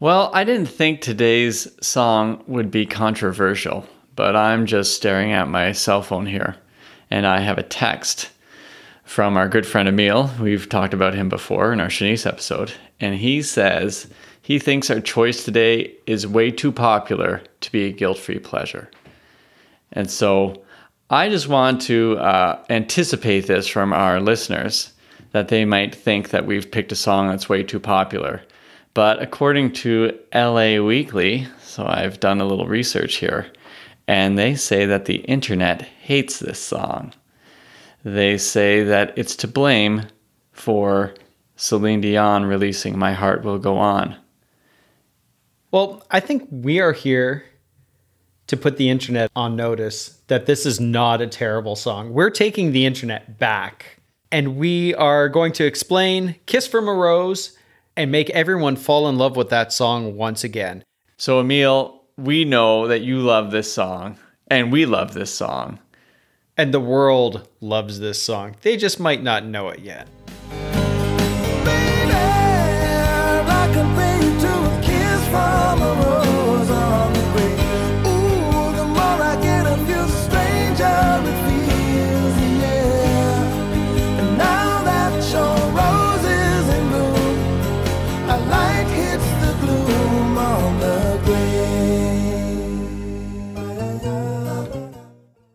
Well, I didn't think today's song would be controversial, but I'm just staring at my cell phone here, and I have a text from our good friend Emil. We've talked about him before in our Shanice episode, and he says he thinks our choice today is way too popular to be a guilt free pleasure. And so I just want to uh, anticipate this from our listeners that they might think that we've picked a song that's way too popular. But according to LA Weekly, so I've done a little research here, and they say that the internet hates this song. They say that it's to blame for Celine Dion releasing My Heart Will Go On. Well, I think we are here to put the internet on notice that this is not a terrible song. We're taking the internet back and we are going to explain Kiss from a Rose and make everyone fall in love with that song once again. So, Emil, we know that you love this song, and we love this song. And the world loves this song. They just might not know it yet.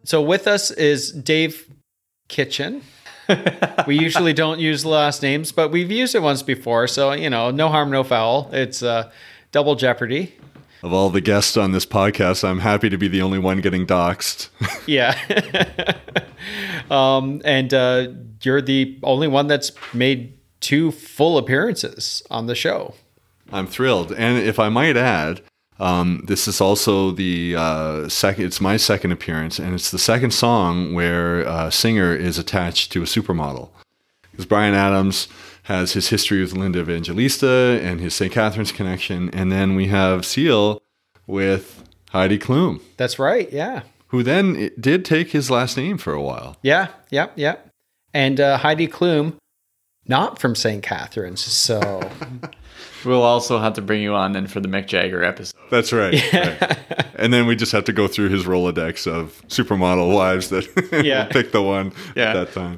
So with us is Dave Kitchen. we usually don't use last names, but we've used it once before, so you know, no harm, no foul. It's uh, double jeopardy. Of all the guests on this podcast, I'm happy to be the only one getting doxxed. yeah, um, and uh, you're the only one that's made two full appearances on the show. I'm thrilled, and if I might add, um, this is also the uh, second. It's my second appearance, and it's the second song where a uh, singer is attached to a supermodel. Because Bryan Adams has his history with Linda Evangelista and his St. Catharines connection, and then we have Seal with Heidi Klum. That's right. Yeah. Who then did take his last name for a while. Yeah. Yep. Yeah, yep. Yeah. And uh, Heidi Klum, not from St. Catharines, so. We'll also have to bring you on then for the Mick Jagger episode. That's right. Yeah. right. And then we just have to go through his Rolodex of supermodel wives that yeah. we'll pick the one yeah. at that time.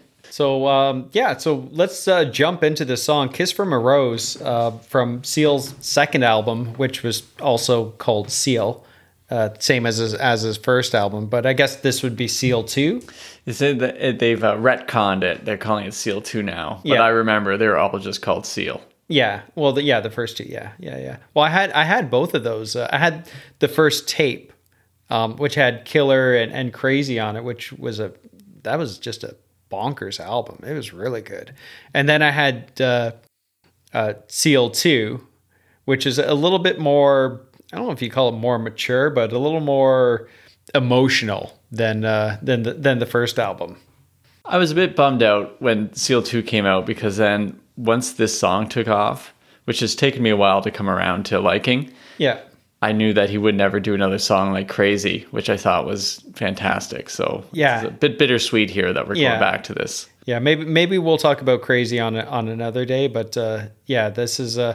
So um, yeah, so let's uh, jump into the song "Kiss from a Rose" uh, from Seal's second album, which was also called Seal, uh, same as his, as his first album. But I guess this would be Seal Two. They said that they've uh, retconned it; they're calling it Seal Two now. But yeah. I remember they were all just called Seal. Yeah, well, the, yeah, the first two, yeah, yeah, yeah. Well, I had I had both of those. Uh, I had the first tape, um, which had Killer and, and Crazy on it, which was a that was just a bonkers album. It was really good. And then I had uh, uh, Seal Two, which is a little bit more. I don't know if you call it more mature, but a little more emotional than uh, than the, than the first album. I was a bit bummed out when Seal Two came out because then once this song took off, which has taken me a while to come around to liking. Yeah. I knew that he would never do another song like Crazy, which I thought was fantastic. So yeah, it's a bit bittersweet here that we're yeah. going back to this. Yeah, maybe maybe we'll talk about Crazy on on another day, but uh, yeah, this is a. Uh,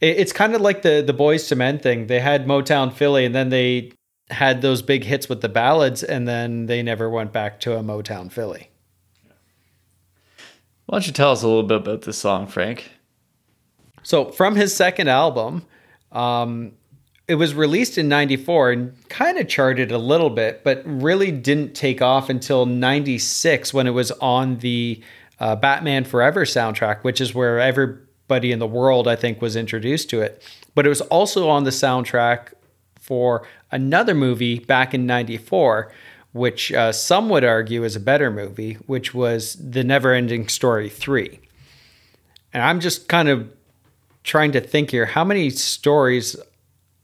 it's kind of like the the Boyz II Men thing. They had Motown Philly, and then they had those big hits with the ballads, and then they never went back to a Motown Philly. Why don't you tell us a little bit about this song, Frank? So, from his second album, um, it was released in 94 and kind of charted a little bit, but really didn't take off until 96 when it was on the uh, Batman Forever soundtrack, which is where everybody in the world, I think, was introduced to it. But it was also on the soundtrack for another movie back in 94 which uh, some would argue is a better movie, which was The Neverending Story 3. And I'm just kind of trying to think here how many stories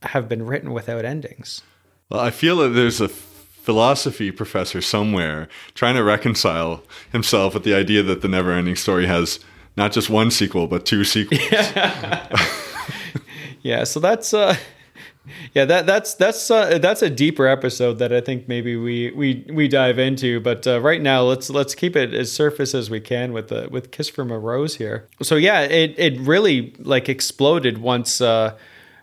have been written without endings? Well, I feel that there's a philosophy professor somewhere trying to reconcile himself with the idea that the never-ending story has not just one sequel but two sequels. Yeah, yeah so that's uh Yeah, that that's that's uh, that's a deeper episode that I think maybe we we we dive into. But uh, right now, let's let's keep it as surface as we can with the with "Kiss from a Rose" here. So yeah, it it really like exploded once uh,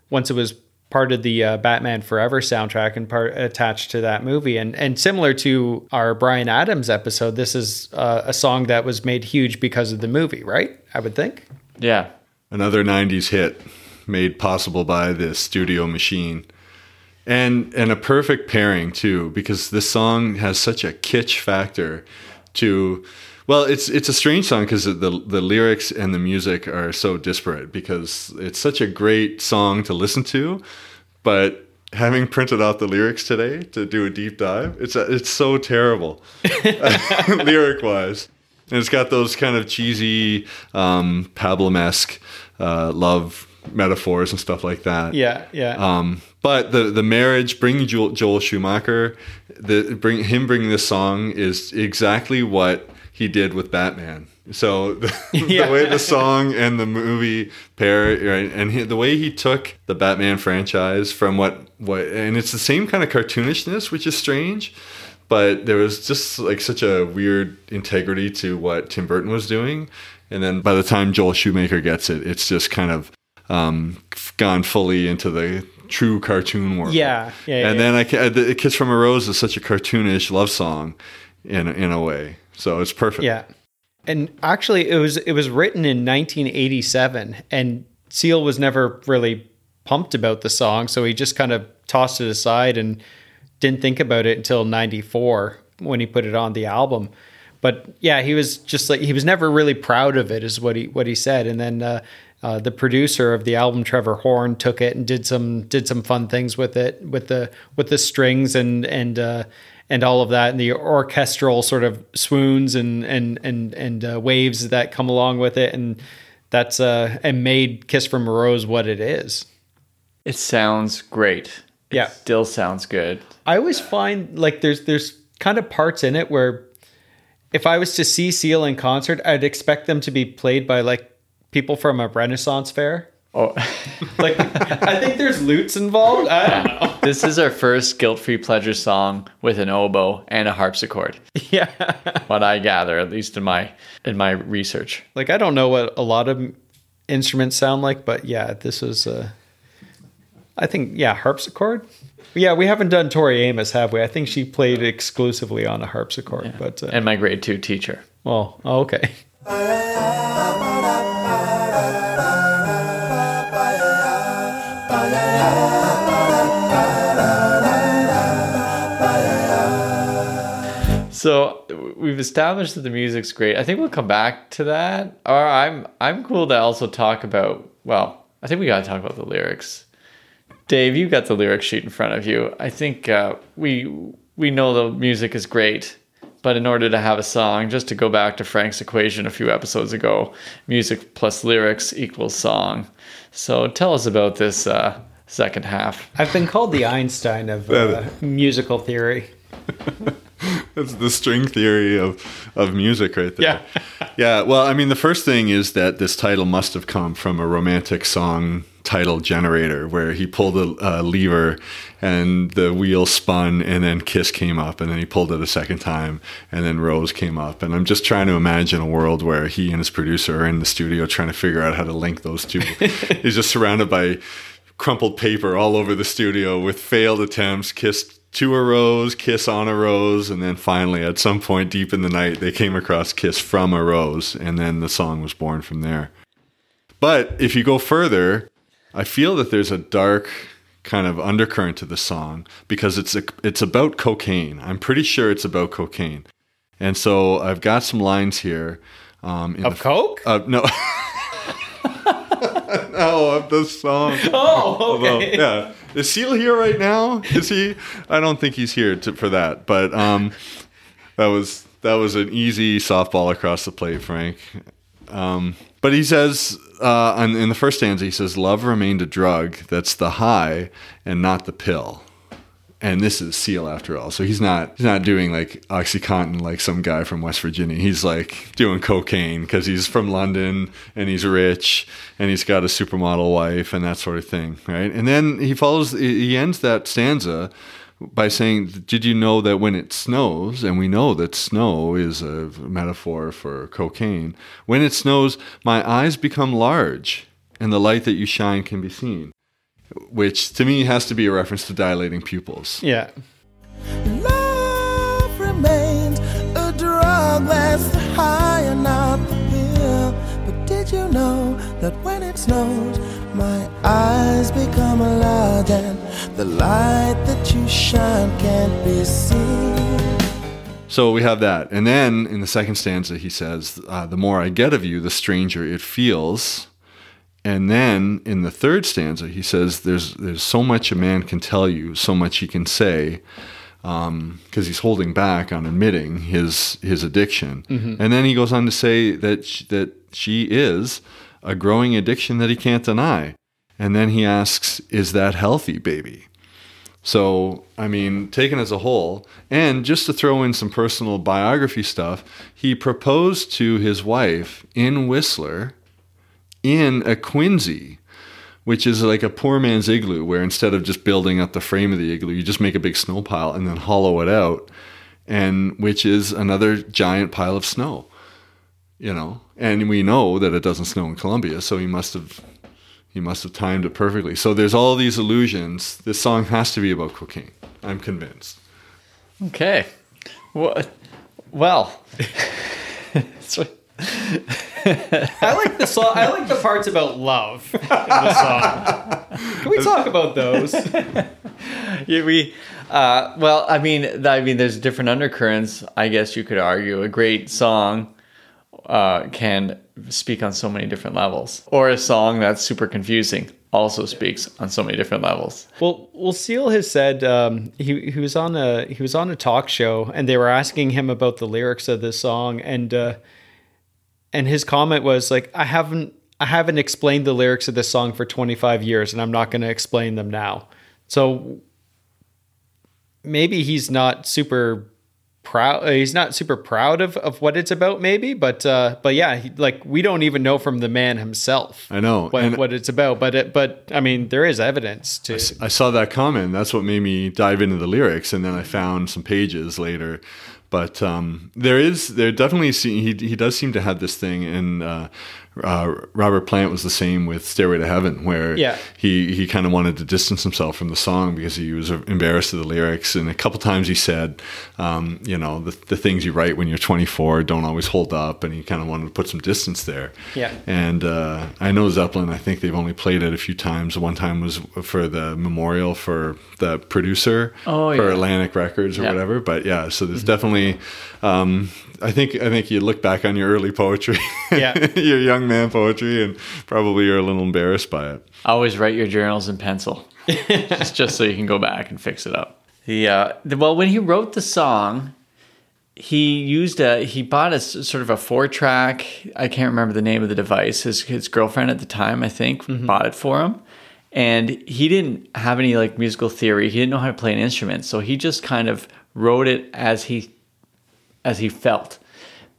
once it was part of the uh, Batman Forever soundtrack and part attached to that movie. And and similar to our Bryan Adams episode, this is uh, a song that was made huge because of the movie, right? I would think. Yeah. Another 90s hit made possible by the studio machine. And and a perfect pairing too because this song has such a kitsch factor to well, it's it's a strange song because the the lyrics and the music are so disparate because it's such a great song to listen to, but having printed out the lyrics today to do a deep dive, it's a, it's so terrible lyric wise, and it's got those kind of cheesy um, Pablum-esque uh, love metaphors and stuff like that. Yeah, yeah. Um, but the the marriage, bringing Joel, Joel Schumacher, the bring him bringing this song is exactly what he did with Batman. So the, yeah. the way the song and the movie pair, right, and he, the way he took the Batman franchise from what what, and it's the same kind of cartoonishness, which is strange, but there was just like such a weird integrity to what Tim Burton was doing, and then by the time Joel Schumacher gets it, it's just kind of um, gone fully into the true cartoon world. Yeah, yeah. And yeah. then I, the "Kiss from a Rose" is such a cartoonish love song, in in a way. So it's perfect. Yeah. And actually it was it was written in 1987 and Seal was never really pumped about the song, so he just kind of tossed it aside and didn't think about it until 94 when he put it on the album. But yeah, he was just like he was never really proud of it is what he what he said and then uh, uh, the producer of the album, Trevor Horn, took it and did some did some fun things with it with the with the strings and and uh, and all of that, and the orchestral sort of swoons and and and and uh, waves that come along with it, and that's uh and made Kiss from a Rose what it is. It sounds great. It yeah, still sounds good. I always find like there's there's kind of parts in it where if I was to see Seal in concert, I'd expect them to be played by like people from a Renaissance fair. Oh, like I think there's lutes involved. I don't know. this is our first guilt-free pleasure song with an oboe and a harpsichord. Yeah, what I gather, at least in my in my research. Like I don't know what a lot of instruments sound like, but yeah, this is. Uh, I think yeah, harpsichord. Yeah, we haven't done Tori Amos, have we? I think she played exclusively on a harpsichord. Yeah. But uh, and my grade two teacher. Well, oh, okay. So we've established that the music's great. I think we'll come back to that. Or I'm I'm cool to also talk about. Well, I think we got to talk about the lyrics. Dave, you got the lyric sheet in front of you. I think uh, we we know the music is great, but in order to have a song, just to go back to Frank's equation a few episodes ago, music plus lyrics equals song. So tell us about this uh, second half. I've been called the Einstein of uh, musical theory. That's the string theory of, of music right there. Yeah. yeah. Well, I mean, the first thing is that this title must have come from a romantic song title generator where he pulled a, lever and the wheel spun and then Kiss came up and then he pulled it a second time and then Rose came up. And I'm just trying to imagine a world where he and his producer are in the studio trying to figure out how to link those two. He's just surrounded by crumpled paper all over the studio with failed attempts. Kiss to a rose, kiss on a rose, and then finally, at some point deep in the night, they came across Kiss from a Rose, and then the song was born from there. But if you go further, I feel that there's a dark kind of undercurrent to the song because it's a, it's about cocaine. I'm pretty sure it's about cocaine, and so I've got some lines here. Um, of the, coke? Uh, no. no, of the song. Oh, okay. Although, yeah. Is Seal here right now? Is he? I don't think he's here to, for that. But um, that was that was an easy softball across the plate, Frank. Um, but he says uh, in the first stanza, he says, "Love remained a drug. That's the high and not the pill." And this is Seal after all. So he's not he's not doing like OxyContin like some guy from West Virginia. He's like doing cocaine because he's from London and he's rich and he's got a supermodel wife and that sort of thing, right? And then he follows he ends that stanza by saying, "Did you know that when it snows, and we know that snow is a metaphor for cocaine, when it snows, my eyes become large, and the light that you shine can be seen." Which to me has to be a reference to dilating pupils. Yeah. Love remains a drug that's high and not the pill. But did you know that when it snows, my eyes become large and the light that you shine can't be seen? So we have that. And then in the second stanza, he says, uh, The more I get of you, the stranger it feels. And then in the third stanza, he says, "There's there's so much a man can tell you, so much he can say, because um, he's holding back on admitting his his addiction." Mm-hmm. And then he goes on to say that sh- that she is a growing addiction that he can't deny. And then he asks, "Is that healthy, baby?" So, I mean, taken as a whole, and just to throw in some personal biography stuff, he proposed to his wife in Whistler in a Quinzhee, which is like a poor man's igloo, where instead of just building up the frame of the igloo, you just make a big snow pile and then hollow it out, and which is another giant pile of snow. You know, and we know that it doesn't snow in Colombia, so he must have he must have timed it perfectly. So there's all these illusions. This song has to be about cocaine. I'm convinced. Okay. Well, well. I like the song. I like the parts about love in the song. Can we talk about those? yeah, we. Uh, well, I mean, I mean, there's different undercurrents. I guess you could argue a great song uh, can speak on so many different levels, or a song that's super confusing also speaks on so many different levels. Well, well, Seal has said um, he he was on a he was on a talk show, and they were asking him about the lyrics of this song, and uh, and his comment was like, "I haven't I haven't explained the lyrics of this song for 25 years, and I'm not going to explain them now." So maybe he's not super proud he's not super proud of, of what it's about maybe but uh but yeah he, like we don't even know from the man himself i know what, what it's about but it but i mean there is evidence to I, I saw that comment that's what made me dive into the lyrics and then i found some pages later but um, there is there definitely he he does seem to have this thing, and uh, uh, Robert Plant was the same with Stairway to Heaven, where yeah. he he kind of wanted to distance himself from the song because he was embarrassed of the lyrics, and a couple times he said, um, you know, the, the things you write when you're 24 don't always hold up, and he kind of wanted to put some distance there. Yeah. And uh, I know Zeppelin. I think they've only played it a few times. One time was for the memorial for the producer oh, for yeah. Atlantic Records or yeah. whatever. But yeah, so there's mm-hmm. definitely. Um, I think I think you look back on your early poetry, yeah, your young man poetry, and probably you're a little embarrassed by it. Always write your journals in pencil, just, just so you can go back and fix it up. The, uh, well, when he wrote the song, he used a he bought a sort of a four track. I can't remember the name of the device. His his girlfriend at the time, I think, mm-hmm. bought it for him. And he didn't have any like musical theory. He didn't know how to play an instrument, so he just kind of wrote it as he as he felt.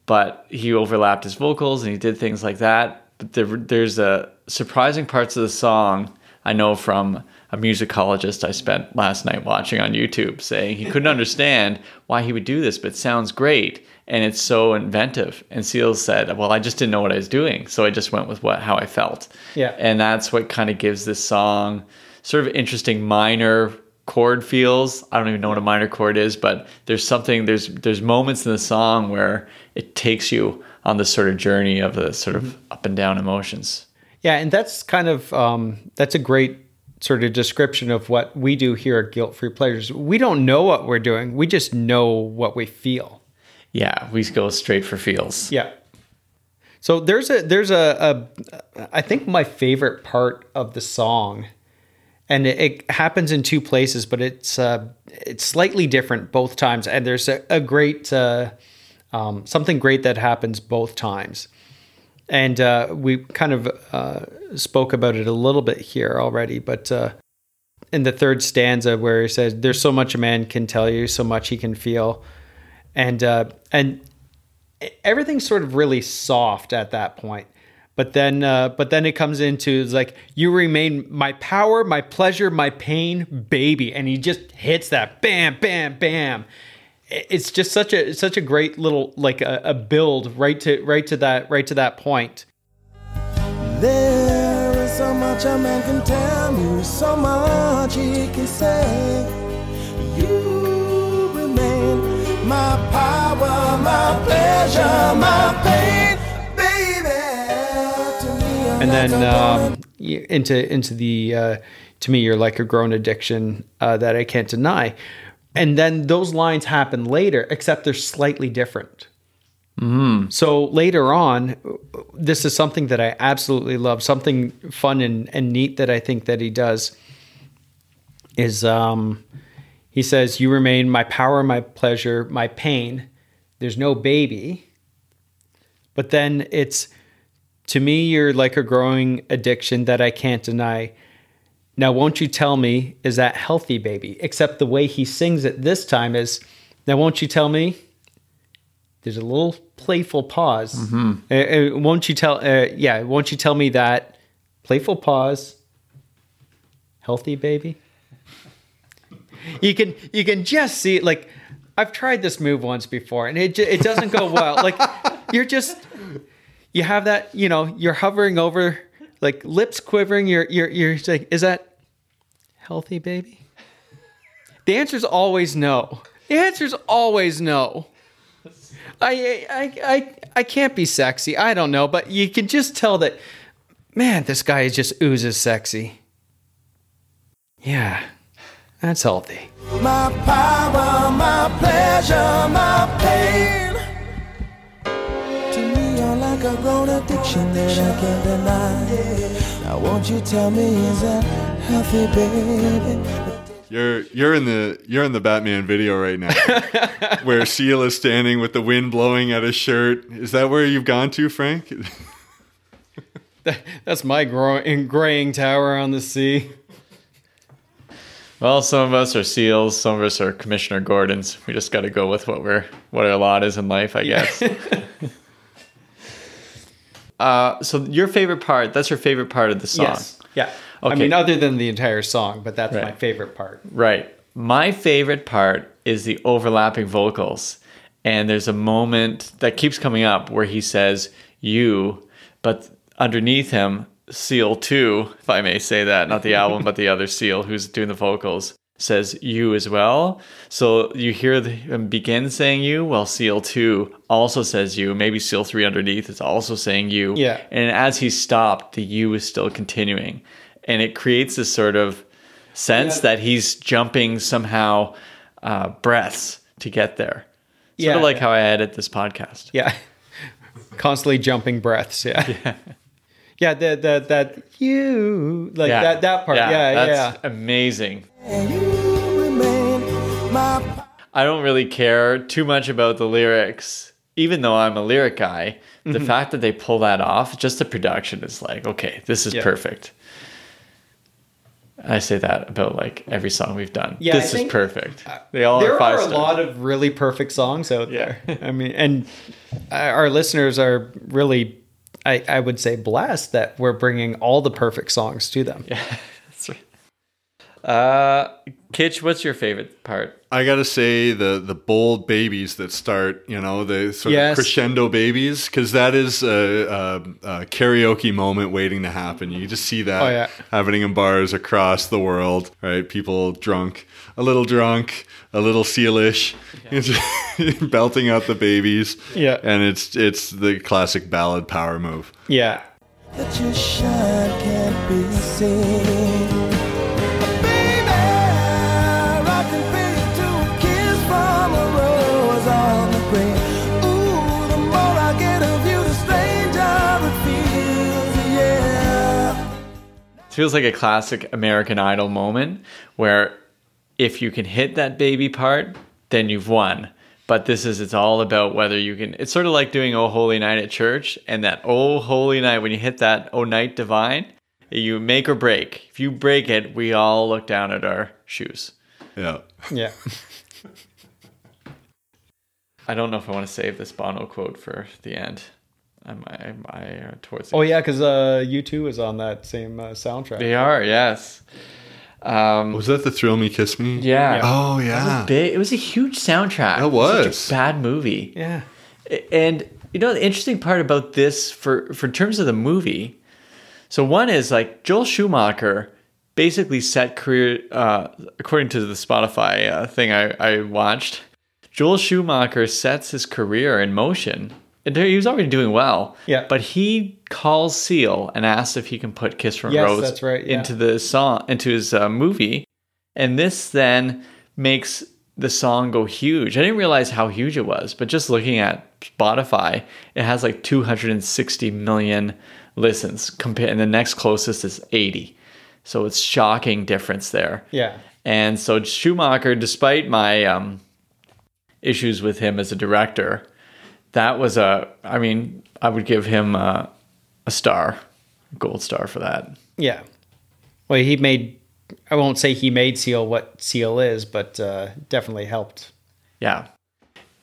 But he overlapped his vocals and he did things like that. But there, there's a surprising parts of the song I know from a musicologist I spent last night watching on YouTube saying he couldn't understand why he would do this, but it sounds great and it's so inventive. And Seals said, "Well, I just didn't know what I was doing, so I just went with what how I felt." Yeah, and that's what kind of gives this song sort of interesting minor chord feels. I don't even know what a minor chord is, but there's something there's there's moments in the song where it takes you on this sort of journey of the sort of mm-hmm. up and down emotions. Yeah, and that's kind of um, that's a great sort of description of what we do here at Guilt Free Pleasures. We don't know what we're doing; we just know what we feel. Yeah, we go straight for feels. Yeah. So there's a there's a, a I think my favorite part of the song and it, it, happens in two places, but it's uh, it's slightly different both times. And there's a, a great uh, um, something great that happens both times, and uh, we kind of uh, spoke about it a little bit here already. But uh, in the third stanza where he says, "There's so much a man can tell you, so much he can feel," and uh, and everything's sort of really soft at that point. But then, uh, but then it comes into it's like you remain my power, my pleasure, my pain, baby, and he just hits that bam, bam, bam. It's just such a such a great little like a, a build right to right to that right to that point. There is so much a man can tell you, so much he can say. And then um, into into the uh, to me you're like a grown addiction uh, that I can't deny, and then those lines happen later, except they're slightly different. So later on, this is something that I absolutely love. Something fun and, and neat that I think that he does is um, he says, "You remain my power, my pleasure, my pain. There's no baby." But then it's to me, you're like a growing addiction that I can't deny. Now, won't you tell me, is that healthy, baby? Except the way he sings it this time is, now, won't you tell me? There's a little playful pause. Uh, uh, won't you tell? Uh, yeah, won't you tell me that playful pause? Healthy, baby. You can you can just see it. Like I've tried this move once before, and it, it doesn't go well. Like you're just you have that you know you're hovering over like lips quivering. You're you're you're like is that healthy, baby? The answer is always no. The answer is always no. I, I I I can't be sexy. I don't know, but you can just tell that man, this guy is just oozes sexy. Yeah. That's healthy. My power, my pleasure, my like a grown addiction that I can't deny. Now, won't you tell me, is that healthy, baby? You're you're in the you're in the Batman video right now, where Seal is standing with the wind blowing at his shirt. Is that where you've gone to, Frank? That's my grow- graying tower on the sea. Well, some of us are seals, some of us are Commissioner Gordons. We just got to go with what we're what our lot is in life, I guess. uh, so your favorite part? That's your favorite part of the song, Yes. Yeah. I Okay. mean, other than the entire song, but that's my favorite part. right? My favorite part is the overlapping vocals, and there's a moment that keeps coming up where he says "you," but underneath him, Seal Two, if I may say that, not the album, but the other Seal who's doing the vocals. Says you as well. So you hear the, him begin saying you, while Seal 2 also says you. Maybe Seal 3 underneath is also saying you. Yeah. And as he stopped, the you is still continuing. And it creates this sort of sense Yeah. that he's jumping somehow uh, breaths to get there. Sort Yeah. of like how I edit this podcast. Yeah. Constantly jumping breaths. Yeah. Yeah. the, the, that you, like that, that part. Yeah. Yeah. that's amazing. I don't really care too much about the lyrics, even though I'm a lyric guy. The Mm-hmm. fact that they pull that off, just the production is like, okay, this is Yeah. perfect. I say that about like every song we've done. Yeah, this is perfect. They all there are five are a stars. lot of really perfect songs out Yeah. there. I mean, and our listeners are really, I, I would say, blessed that we're bringing all the perfect songs to them. Right. Uh, Kitch, what's your favorite part? I gotta say the the bold babies that start, you know, the sort Yes. of crescendo babies, because that is a, a, a karaoke moment waiting to happen. You just see that Oh, yeah. happening in bars across the world, right? People drunk, a little drunk, a little sealish, belting out the babies. Yeah. and it's it's the classic ballad power move. Yeah. that you shine can't be seen. Feels like a classic American Idol moment where if you can hit that baby part, then you've won. But this is it's all about whether you can it's sort of like doing Oh Holy Night at church and that Oh Holy Night when you hit that Oh Night Divine, You make or break. If you break it, we all look down at our shoes. Yeah. Yeah. I don't know if I want to save this Bono quote for the end. I I, I uh, towards the Oh yeah, because uh, U2 is on that same uh, soundtrack. They are, yes. Um, Was that the Thrill Me Kiss Me? yeah. Oh It was, yeah. a big, it was a huge soundtrack. It Such was. a bad movie. Yeah. And you know the interesting part about this for for terms of the movie. So one is like Joel Schumacher basically set career uh, according to the Spotify uh, thing I, I watched. Joel Schumacher sets his career in motion. He was already doing well. Yeah. But he calls Seal and asks if he can put Kiss from Yes, Rose that's right, yeah. into the song into his uh, movie. And this then makes the song go huge. I didn't realize how huge it was, but just looking at Spotify, it has like 260 million listens. Compared, and the next closest is 80. So it's shocking difference there. Yeah. And so Schumacher, despite my um, issues with him as a director, that was a. I mean, I would give him a, a star, gold star for that. Yeah. Well, he made. I won't say he made Seal what Seal is, but uh, definitely helped. Yeah.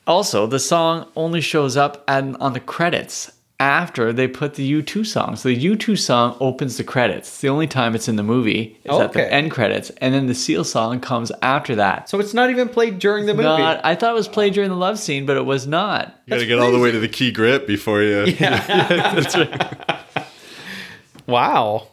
Also, the song only shows up and on the credits after they put the U2 song. So the U2 song opens the credits. It's the only time it's in the movie is at the end credits, and then the Seal song comes after that. So it's not even played during the movie. Not, I thought it was played during the love scene, but it was not. You gotta get all the way to the key grip before you. Yeah, That's right. wow.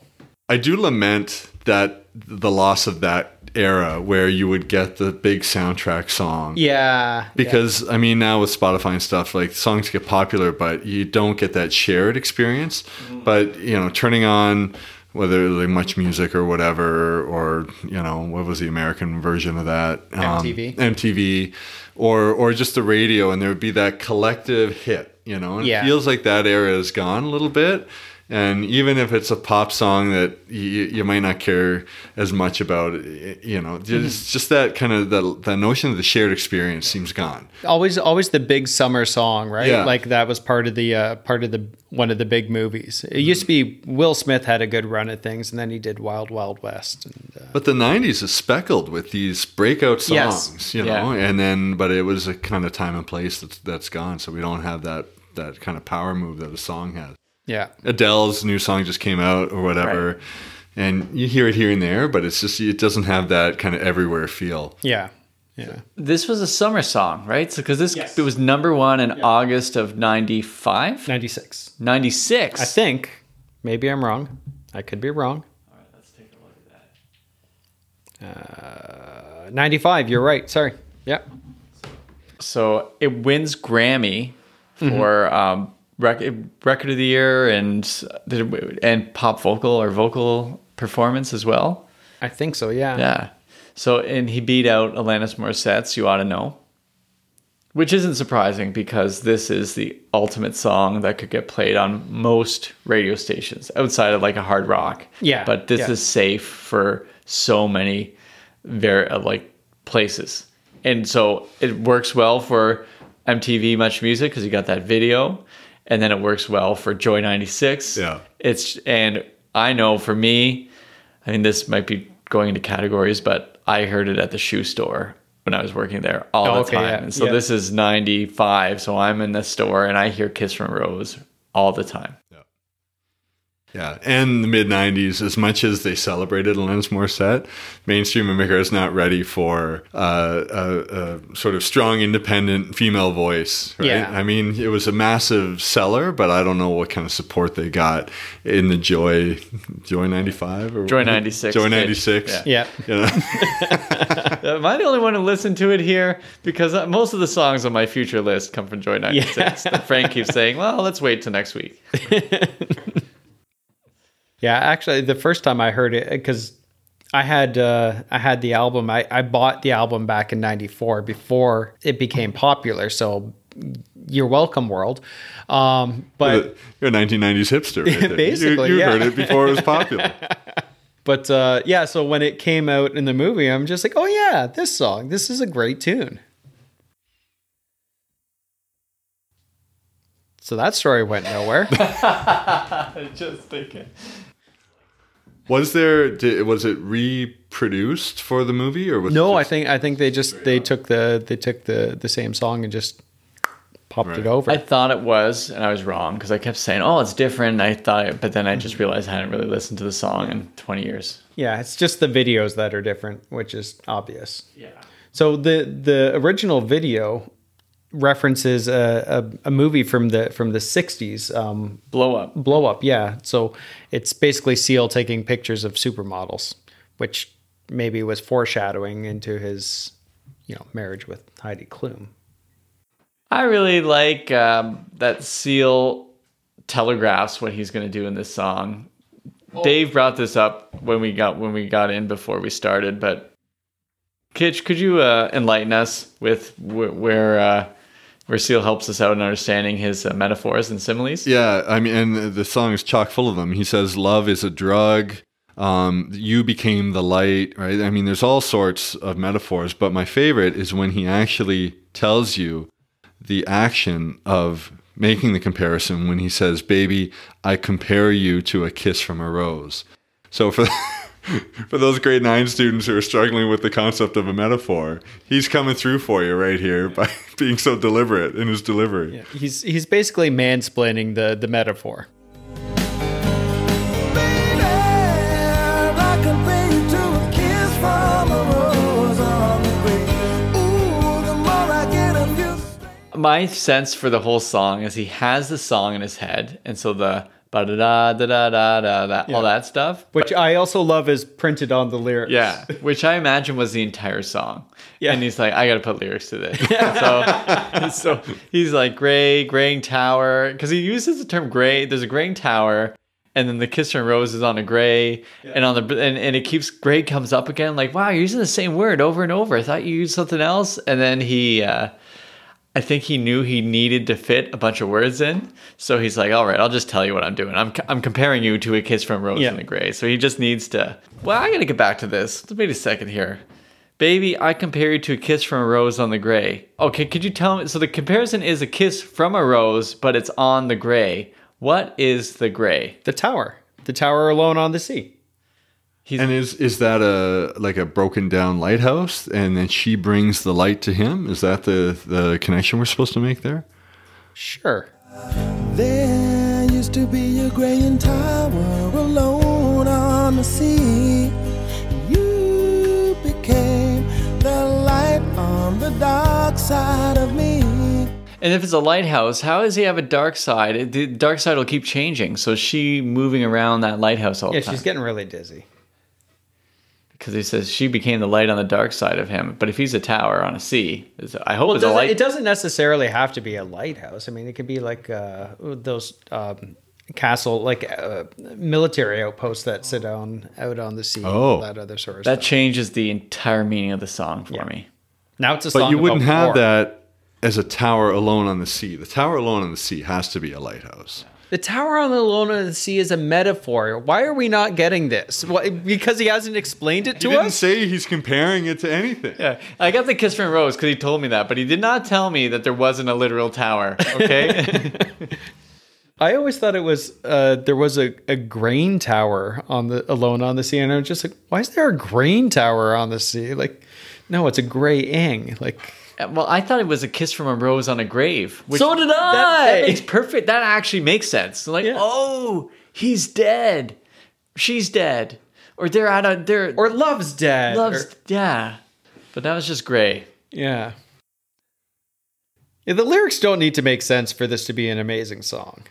I do lament that the loss of that era where you would get the big soundtrack song. Yeah. Because I mean now with Spotify and stuff like songs get popular but you don't get that shared experience. But you know, turning on whether like much music or whatever or you know, what was the American version of that? Um, MTV. MTV or or just the radio and there would be that collective hit, you know. And Yeah. it feels like that era is gone a little bit. And even if it's a pop song that you, you might not care as much about, you know, just, just that kind of the, the notion of the shared experience seems gone. Always, always the big summer song, right? Yeah. Like that was part of the uh, part of the one of the big movies. It used to be Will Smith had a good run at things, and then he did Wild Wild West. And, uh, But the '90s is speckled with these breakout Yes. songs, you know, Yeah. and then but it was a kind of time and place that's that's gone, so we don't have that that kind of power move that a song has. Yeah, Adele's new song just came out or whatever, and you hear it here and there, but it's just it doesn't have that kind of everywhere feel. yeah, yeah. This was a summer song, right? So because this it was number one in August of 95? Ninety six. 96. I think. Maybe I'm wrong. I could be wrong. All right, let's take a look at that. Uh, Ninety five. You're right. Sorry. Yeah. So it wins Grammy for um, rec- record of the year and and pop vocal or vocal performance as well. I think so. Yeah. Yeah. So and he beat out Alanis Morissette's "You Ought to Know," which isn't surprising because this is the ultimate song that could get played on most radio stations outside of like a hard rock. Yeah, But this yeah. is safe for so many very uh, like places, and so it works well for MTV Much Music because you got that video, and then it works well for Joy ninety six. Yeah. It's and I know for me, I mean this might be going into categories, but I heard it at the shoe store when I was working there all Oh, the okay, time. yeah, And so yeah. this is 95, so I'm in the store and I hear Kiss from Rose all the time. Yeah, and the mid '90s, as much as they celebrated Alanis Morissette, mainstream America is not ready for uh, a, a sort of strong, independent female voice. Right? Yeah. I mean, it was a massive seller, but I don't know what kind of support they got in the Joy Joy '95 or Joy 96 Joy '96. Yeah. Yeah. You know? Am I the only one who listened to it here? Because uh, most of the songs on my future list come from Joy 96. And Frank keeps saying, well, let's wait till next week. Yeah, actually, the first time I heard it, because I had uh, I had the album. I, I bought the album back in '94 before it became popular. So you're welcome, world. Um, but You're a 1990s hipster. Right. Basically, you, you yeah. heard it before it was popular. but uh, yeah, so when it came out in the movie, I'm just like, oh yeah, this song, this is a great tune. So that story went nowhere. Just thinking. Was there? Did, was it reproduced for the movie, or was No, it I think I think they just they took the they took the the same song and just popped Right. it over. I thought it was, and I was wrong because I kept saying, "Oh, it's different." I thought, but then I just mm-hmm. realized I hadn't really listened to the song in 20 years. yeah, it's just the videos that are different, which is obvious. Yeah. So the the original video references a, a, a movie from the from the 60s um, Blow up. blow up yeah so it's basically seal taking pictures of supermodels which maybe was foreshadowing into his you know marriage with heidi klum I really like um, that Seal telegraphs what he's going to do in this song. Dave brought this up when we got when we got in before we started, but Kitch, could you uh, enlighten us with wh- where uh, where Seal helps us out in understanding his uh, metaphors and similes? Yeah, I mean, and the song is chock full of them. He says, "Love is a drug." Um, you became the light, right? I mean, there's all sorts of metaphors, but my favorite is when he actually tells you the action of making the comparison. When he says, "Baby, I compare you to a kiss from a rose." So for for those grade nine students who are struggling with the concept of a metaphor, he's coming through for you right here by being so deliberate in his delivery. he's he's basically mansplaining the the metaphor I compare you to a kiss from a rose on the grave. Ooh, the more I get of you. my sense for the whole song is he has the song in his head, and so the ba that all that stuff. which i also love is printed on the lyrics Yeah, which I imagine was the entire song. Yeah. and he's like, I got to put lyrics to this. so, so he's like gray, graying tower, because he uses the term gray. There's a graying tower. And then the kiss from rose is on a gray, and on the and, and it keeps gray comes up again. Like wow, you're using the same word over and over. I thought you used something else. And then he, uh, I think he knew he needed to fit a bunch of words in. So he's like, all right, I'll just tell you what I'm doing. I'm, I'm comparing you to a kiss from Rose Yeah. in the Gray. So he just needs to, well, I got to get back to this. Wait a second here. Baby, I compare you to a kiss from a rose on the gray. Okay, could you tell me? So the comparison is a kiss from a rose, but it's on the gray. What is the gray? the tower the tower alone on the sea And is is that a like a broken down lighthouse, and then she brings the light to him? Is that the the connection we're supposed to make there? sure There used to be a graying tower alone on the sea. You became the light on the dark side of me. And if it's a lighthouse, how does he have a dark side? The dark side will keep changing. So is she moving around that lighthouse all yeah the time? Yeah, she's getting really dizzy because he says she became the light on the dark side of him. But if he's a tower on a sea, it's- I hope Well, it it's a doesn't, light. it doesn't necessarily have to be a lighthouse. I mean, it could be like uh, those um, castle, like uh, military outposts that sit on out on the sea. Oh. all that other sort of that stuff. changes the entire meaning of the song for me. Now it's a song. But song you wouldn't about have war. that as a tower alone on the sea. The tower alone on the sea has to be a lighthouse. The tower on the alone on the sea is a metaphor. Why are we not getting this? Why, because he hasn't explained it to us? He to didn't us. say he's comparing it to anything. Yeah, I got the kiss from Rose because he told me that, but he did not tell me that there wasn't a literal tower. Okay. I always thought it was uh, there was a, a grain tower on the alone on the sea, and I was just like, why is there a grain tower on the sea? Like, no, it's a gray ing. Like, well, I thought it was a kiss from a rose on a grave. So did that- That, I. makes perfect. That actually makes sense. Like, Yeah. oh, he's dead. She's dead. Or they're at a they're or love's dead. loves or- yeah. But that was just gray. yeah. Yeah, the lyrics don't need to make sense for this to be an amazing song.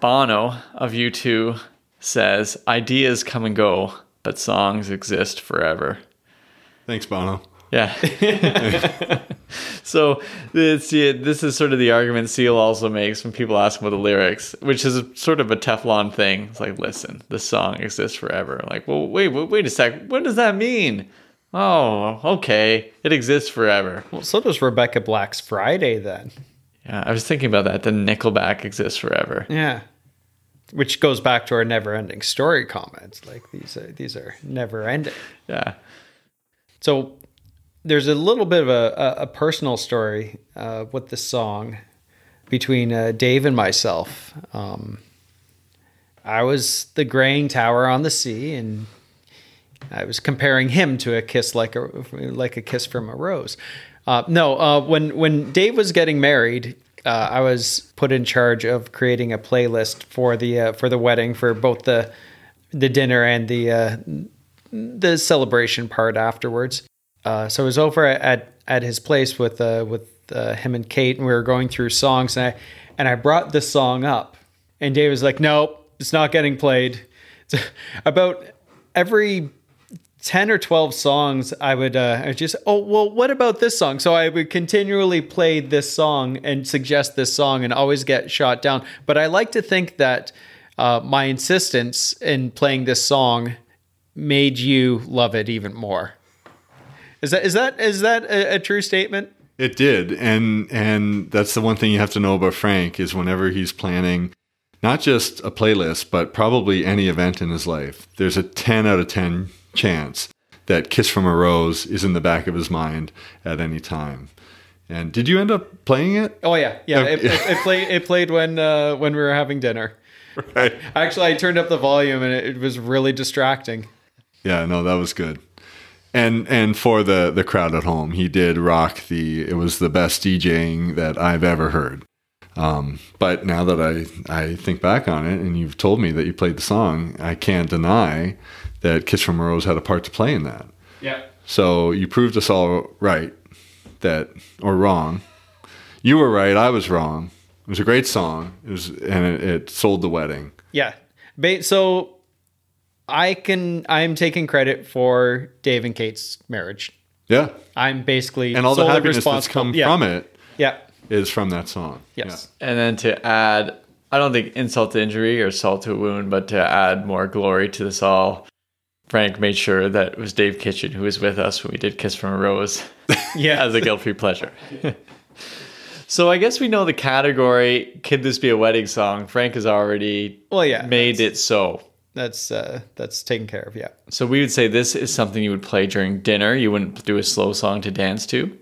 Bono of U2 says, Ideas come and go, but songs exist forever. Thanks, Bono. Yeah. so this yeah, this is sort of the argument Seal also makes when people ask him about the lyrics, which is sort of a Teflon thing. It's like, listen, the song exists forever. Like, well, wait, wait, wait a sec. What does that mean? Oh, okay, it exists forever. Well, so does Rebecca Black's Friday then. Yeah, I was thinking about that. The Nickelback exists forever. Yeah. which goes back to our never-ending story comments. Like these are these are never-ending. Yeah. So there's a little bit of a, a, a personal story uh, with this song between uh, Dave and myself. Um, I was the graying tower on the sea, and I was comparing him to a kiss like a like a kiss from a rose. Uh, no, uh, when when Dave was getting married, uh, I was put in charge of creating a playlist for the uh, for the wedding for both the the dinner and the uh, the celebration part afterwards. Uh, so I was over at at his place with with him and Kate, and we were going through songs, and I and I brought this song up, and Dave was like, "Nope, it's not getting played." It's about every 10 or 12 songs i would uh I just oh well what about this song? So i would continually play this song and suggest this song and always get shot down. But i like to think that uh, my insistence in playing this song made you love it even more. Is that is that is that a, a true statement? It did, and and that's the one thing you have to know about Frank is whenever he's planning not just a playlist, but probably any event in his life, there's a ten out of ten chance that "Kiss from a Rose" is in the back of his mind at any time. And did you end up playing it? oh yeah yeah it, it, it played it played when uh when we were having dinner Right. actually i turned up the volume and it, it was really distracting Yeah, no, that was good. And and for the the crowd at home, he did rock the. It was the best DJing that I've ever heard. Um, but now that I I think back on it, and you've told me that you played the song, I can't deny that Kiss from a Rose had a part to play in that. yeah So you proved us all right that or wrong. You were right. I was wrong. It was a great song. It was and it, it sold the wedding. Yeah. Ba- so I can I'm taking credit for Dave and Kate's marriage. Yeah, I'm basically and all the happiness that's come yeah. from it Yeah. is from that song. Yes. And then to add, I don't think insult to injury or salt to a wound, but to add more glory to this all, Frank made sure that it was Dave Kitchen who was with us when we did Kiss from a Rose Yeah. as a guilt free pleasure. so I guess we know the category Could This Be a Wedding Song? Frank has already well, yeah. made it so. That's uh that's taken care of. Yeah. So we would say this is something you would play during dinner. You wouldn't do a slow song to dance to.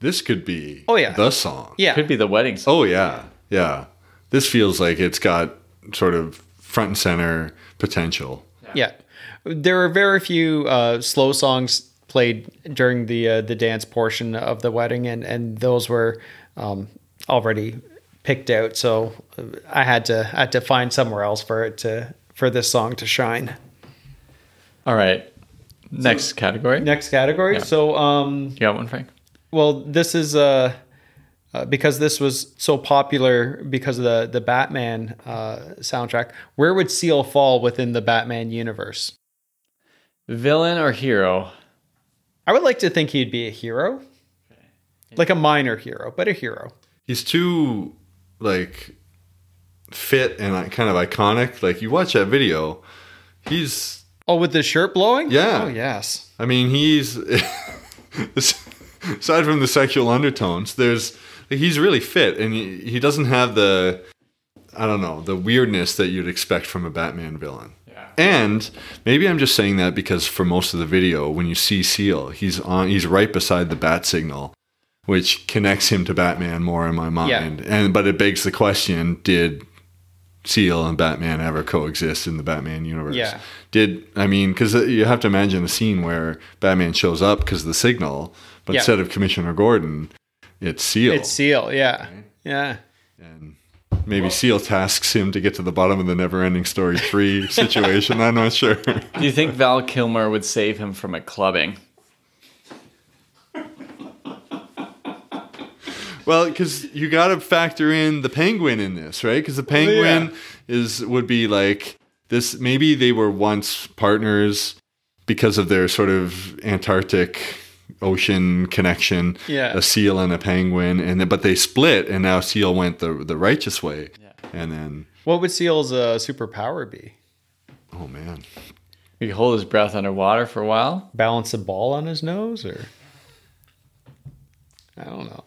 This could be Oh, yeah. the song. Yeah. Could be the wedding song. Oh yeah. Yeah. This feels like it's got sort of front and center potential. Yeah. There are very few uh, slow songs played during the uh, the dance portion of the wedding, and and those were um, already picked out. So uh, I had to I had to find somewhere else for it to for this song to shine. All right. Next category. Next category. Yeah. So um, You got one, Frank? well, this is uh, uh, because this was so popular because of the the Batman uh, soundtrack. Where would Seal fall within the Batman universe? Villain or hero? I would like to think he'd be a hero, like a minor hero, but a hero. He's too like fit and like, kind of iconic. Like you watch that video, he's Oh, with the shirt blowing? Yeah. Oh, yes. I mean, he's aside from the sexual undertones, there's he's really fit, and he, he doesn't have the I don't know the weirdness that you'd expect from a Batman villain. Yeah. And maybe I'm just saying that because for most of the video, when you see Seal, he's on he's right beside the bat signal, which connects him to Batman more in my mind. And but it begs the question: Did Seal and Batman ever coexist in the Batman universe? Yeah. Did I mean because you have to imagine a scene where Batman shows up because of the signal, but Yeah. instead of Commissioner Gordon, it's Seal. It's Seal. Yeah. Yeah. and maybe Seal tasks him to get to the bottom of the Never-Ending Story three situation. I'm not sure. Do you think Val Kilmer would save him from a clubbing? Well, because you got to factor in the penguin in this, right? Because the penguin is would be like this. Maybe they were once partners because of their sort of Antarctic ocean connection. Yeah. a seal and a penguin, and then, but they split, and now seal went the the righteous way. Yeah. And then, What would Seal's uh, superpower be? oh man, He could hold his breath underwater for a while. Balance a ball on his nose, or I don't know.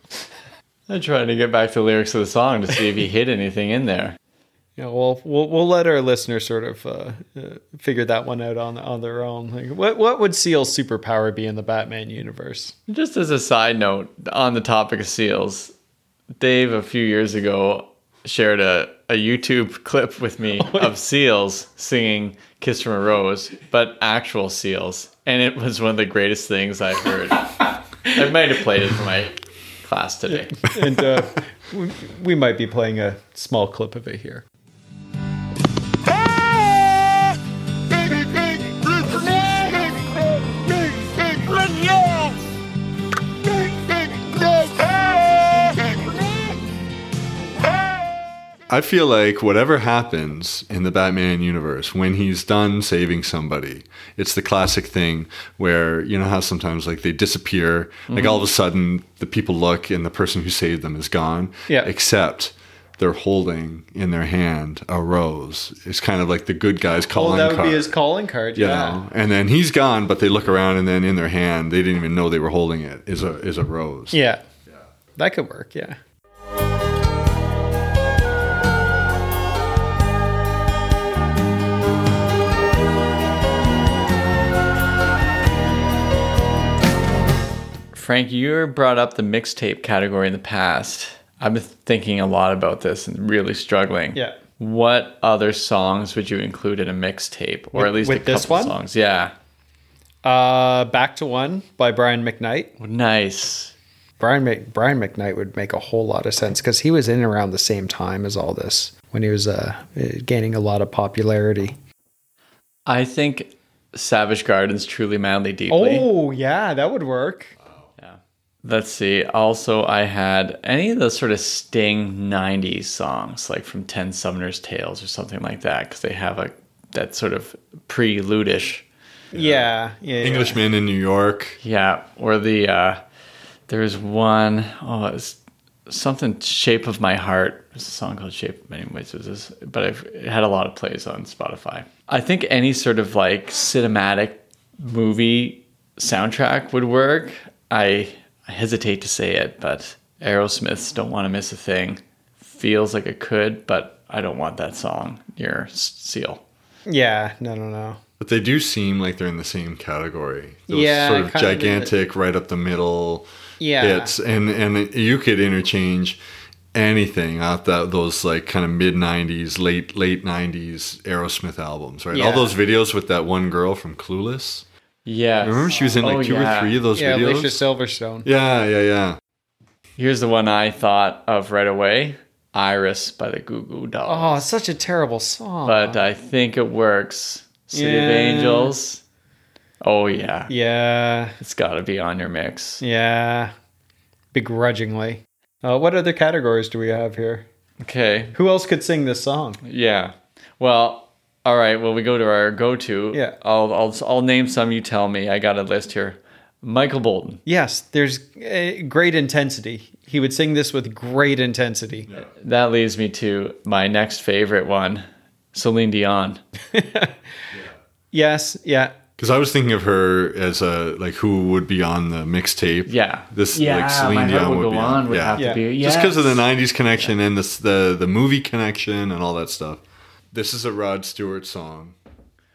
I'm trying to get back to the lyrics of the song to see if he hid anything in there. Yeah, well, we'll we'll let our listeners sort of uh, uh, figure that one out on on their own. Like, what what would Seal's superpower be in the Batman universe? Just as a side note, on the topic of seals, Dave a few years ago shared a, a YouTube clip with me of seals singing Kiss from a Rose, but actual seals. And it was one of the greatest things I've heard. I might have played it for my class today. And uh, we, we might be playing a small clip of it here. I feel like whatever happens in the Batman universe, when he's done saving somebody, it's the classic thing where you know how sometimes like they disappear, like all of a mm-hmm. sudden the people look and the person who saved them is gone. Yeah. Except they're holding in their hand a rose. It's kind of like the good guy's calling card. Calling that would card. be his calling card. you Yeah. know, and then he's gone, but they look around and then in their hand, they didn't even know they were holding it. Is a is a rose. yeah. That could work. Yeah. Frank, you brought up the mixtape category in the past. I've been thinking a lot about this and really struggling. Yeah. What other songs would you include in a mixtape, or With- at least with a this couple one? songs? Yeah, Uh, Back to One by Brian McKnight. nice. Brian Mc, Brian McKnight would make a whole lot of sense because he was in around the same time as all this when he was uh, gaining a lot of popularity. I think Savage Gardens, truly madly deeply. Oh yeah, that would work. Let's see. Also, I had any of the sort of Sting '90s songs, like from Ten Summoner's Tales or something like that, because they have a that sort of preludish. Yeah, yeah. yeah. Englishman in New York. Yeah, or the uh, there's one oh it's something Shape of My Heart. It's a song called Shape. Anyways, it was but I've, it had a lot of plays on Spotify. I think any sort of like cinematic movie soundtrack would work. I, I hesitate to say it, but Aerosmith's "Don't Want to Miss a Thing" feels like it could, but I don't want that song near Seal. Yeah, no, no, no. But they do seem like they're in the same category. Those Yeah, sort of kind of gigantic, right up the middle Yeah. hits, and and you could interchange anything out that those like kind of mid '90s, late late '90s Aerosmith albums, right? All those videos with that one girl from Clueless. Yeah, Remember, she was in like Oh, two yeah. or three of those Yeah, videos. Alicia Silverstone. yeah, yeah, yeah. Here's the one I thought of right away Iris by the Goo Goo Dolls. Oh, it's such a terrible song. But I think it works. City of Angels. Oh, yeah. yeah, It's got to be on your mix. yeah. Begrudgingly. Uh, what other categories do we have here? Okay. Who else could sing this song? Yeah. Well, all right. Well, we go to our go to. Yeah. I'll, I'll, I'll name some. You tell me. I got a list here. Michael Bolton. Yes, there's uh, great intensity. He would sing this with great intensity. That leads me to my next favorite one Celine Dion. Yes, yeah. Because I was thinking of her as a like who would be on the mixtape. Yeah. This yeah, like Celine my Dion heart would would be go on. on. Would yeah. have Yeah. to be. Just because of the '90s connection and this the the movie connection and all that stuff. This is a Rod Stewart song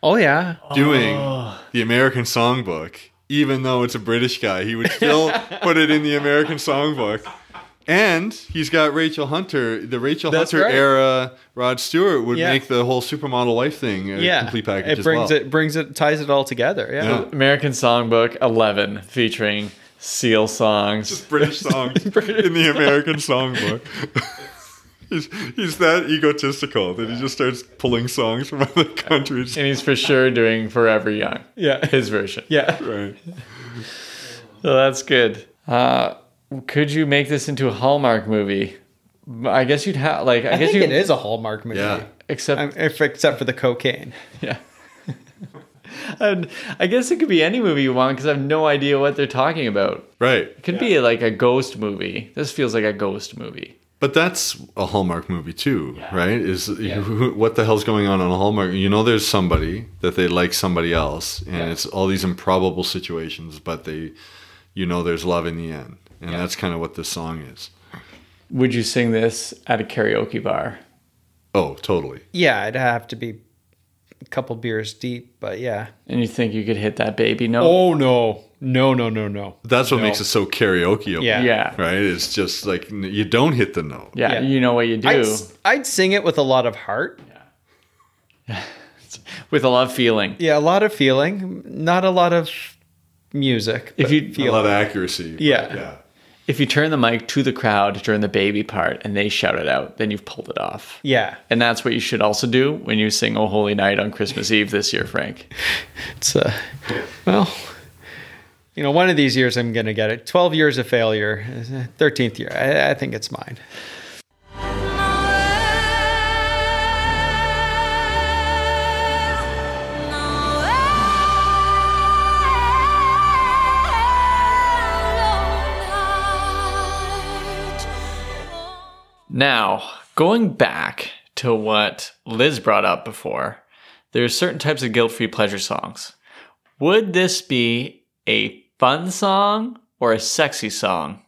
Oh yeah. doing Oh. the American Songbook, even though it's a British guy, he would still put it in the American Songbook. And he's got Rachel Hunter. The Rachel That's Hunter right. era Rod Stewart would Yeah. make the whole supermodel wife thing a Yeah. complete package It as brings well. it brings it ties it all together. Yeah. Yeah. American Songbook 11 featuring Seal songs. British songs in the American Songbook. he's, he's that egotistical that he just starts pulling songs from other countries. And he's for sure doing Forever Young. Yeah. His version. Yeah. Right. So that's good. Uh, could you make this into a Hallmark movie? I guess you'd have like I, I guess think you it is a Hallmark movie. Yeah. except Um, if, except for the cocaine. yeah. and I guess it could be any movie you want because I have no idea what they're talking about. Right. It could be like a ghost movie. This feels like a ghost movie. But that's a Hallmark movie too, right? Is who, what the hell's going on on a Hallmark? You know, there's somebody that they like somebody else, and it's all these improbable situations, but they, you know, there's love in the end, and that's kind of what this song is. Would you sing this at a karaoke bar? Oh, totally. Yeah, it'd have to be a couple beers deep, but yeah. And you think you could hit that baby note? Oh no, no, no, no, no. That's what No. makes it so karaoke. Yeah. yeah. Right? It's just like you don't hit the note. yeah. Yeah. You know what you do I'd, s- I'd sing it with a lot of heart. Yeah. with a lot of feeling. Yeah, a lot of feeling, not a lot of music. If but you- A lot of accuracy. Yeah. Yeah. If you turn the mic to the crowd during the baby part and they shout it out, then you've pulled it off. yeah, And that's what you should also do when you sing "Oh Holy Night" on Christmas Eve this year, Frank. it's uh, well, you know, one of these years I'm gonna get it. Twelve years of failure, thirteenth year. I, I think it's mine. Now, going back to what Liz brought up before, there are certain types of guilt-free pleasure songs. Would this be a fun song or a sexy song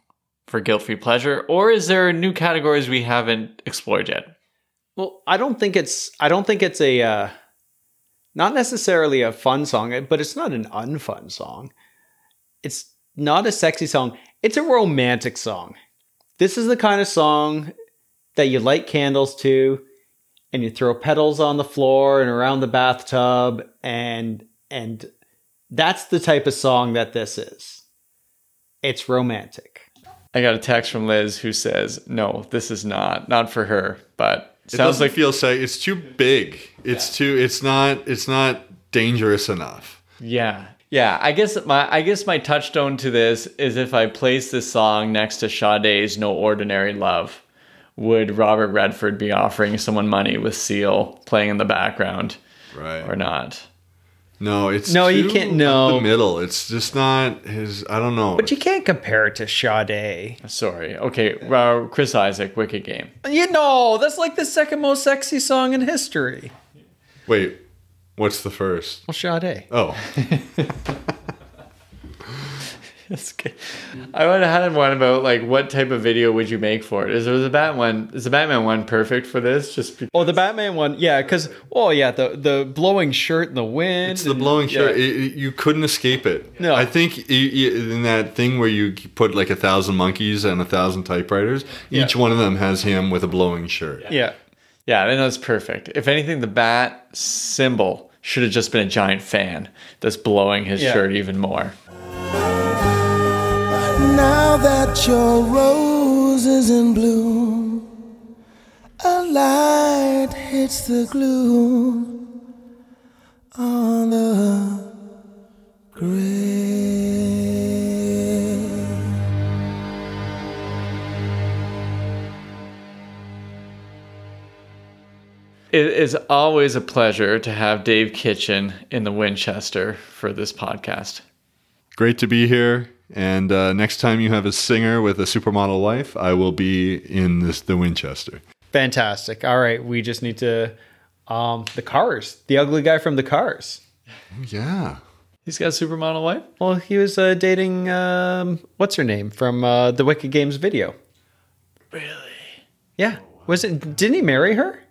for guilt-free pleasure, or is there new categories we haven't explored yet? Well, I don't think it's I don't think it's a uh, not necessarily a fun song, but it's not an unfun song. It's not a sexy song. It's a romantic song. This is the kind of song that you light candles to and you throw petals on the floor and around the bathtub and and that's the type of song that this is. It's romantic. I got a text from Liz who says, "No, this is not not for her." But It sounds doesn't like feel safe. It's too big. It's too. It's not. It's not dangerous enough. Yeah. Yeah, I guess my I guess my touchstone to this is if I place this song next to Sade's No Ordinary Love, would Robert Redford be offering someone money with Seal playing in the background Right. or not? No, it's No, you can't- up no. The middle. It's just not his. I don't know. But you can't compare it to Sade. Sorry. Okay, uh, Chris Isaak, Wicked Game. You know, that's like the second most sexy song in history. Wait, what's the first? Well, Sade. Oh, That's good. I would have had one about like what type of video would you make for it? Is there the Batman one? Is the Batman one perfect for this? Just be- Oh, the Batman one, yeah, because oh yeah, the the blowing shirt in the wind. it's the and- blowing yeah. shirt. It- it- you couldn't escape it. No. I think you, you, in that thing where you put like a thousand monkeys and a thousand typewriters, each one of them has him with a blowing shirt. Yeah, Yeah, I think that's perfect. If anything, the bat symbol should have just been a giant fan that's blowing his Yeah. shirt even more. Now that your rose is in bloom, a light hits the glue on the grave. It is always a pleasure to have Dave Kitchen in the Winchester for this podcast. Great to be here. And uh, next time you have a singer with a supermodel wife, I will be in this the Winchester. fantastic. All right, we just need to um the Cars, the ugly guy from the Cars. Yeah. He's got a supermodel wife? Well, he was uh, dating um what's her name from uh, the Wicked Games video. Really? Yeah, was it? Didn't he marry her?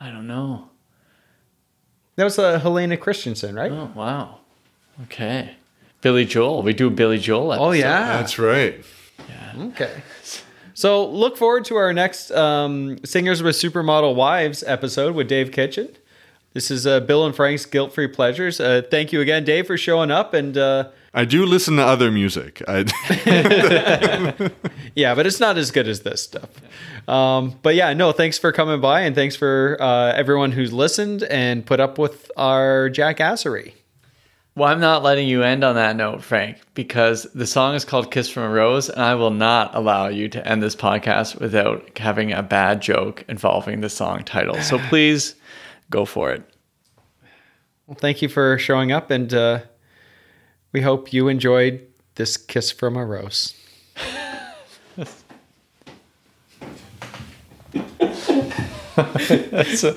I don't know. That was uh, Helena Christensen, right? Oh, wow. Okay. Billy Joel. We do a Billy Joel episode. Oh yeah, That's right. Okay. So look forward to our next um, Singers with Supermodel Wives episode with Dave Kitchen. This is uh, Bill and Frank's Guilt Free Pleasures. Uh, thank you again, Dave, for showing up. And uh, I do listen to other music. I, yeah, but it's not as good as this stuff. Um, but yeah, no, thanks for coming by. And thanks for uh, everyone who's listened and put up with our jackassery. Well, I'm not letting you end on that note, Frank, because the song is called Kiss from a Rose, and I will not allow you to end this podcast without having a bad joke involving the song title. So please go for it. Well, thank you for showing up. And uh, we hope you enjoyed this kiss from a rose. That's a,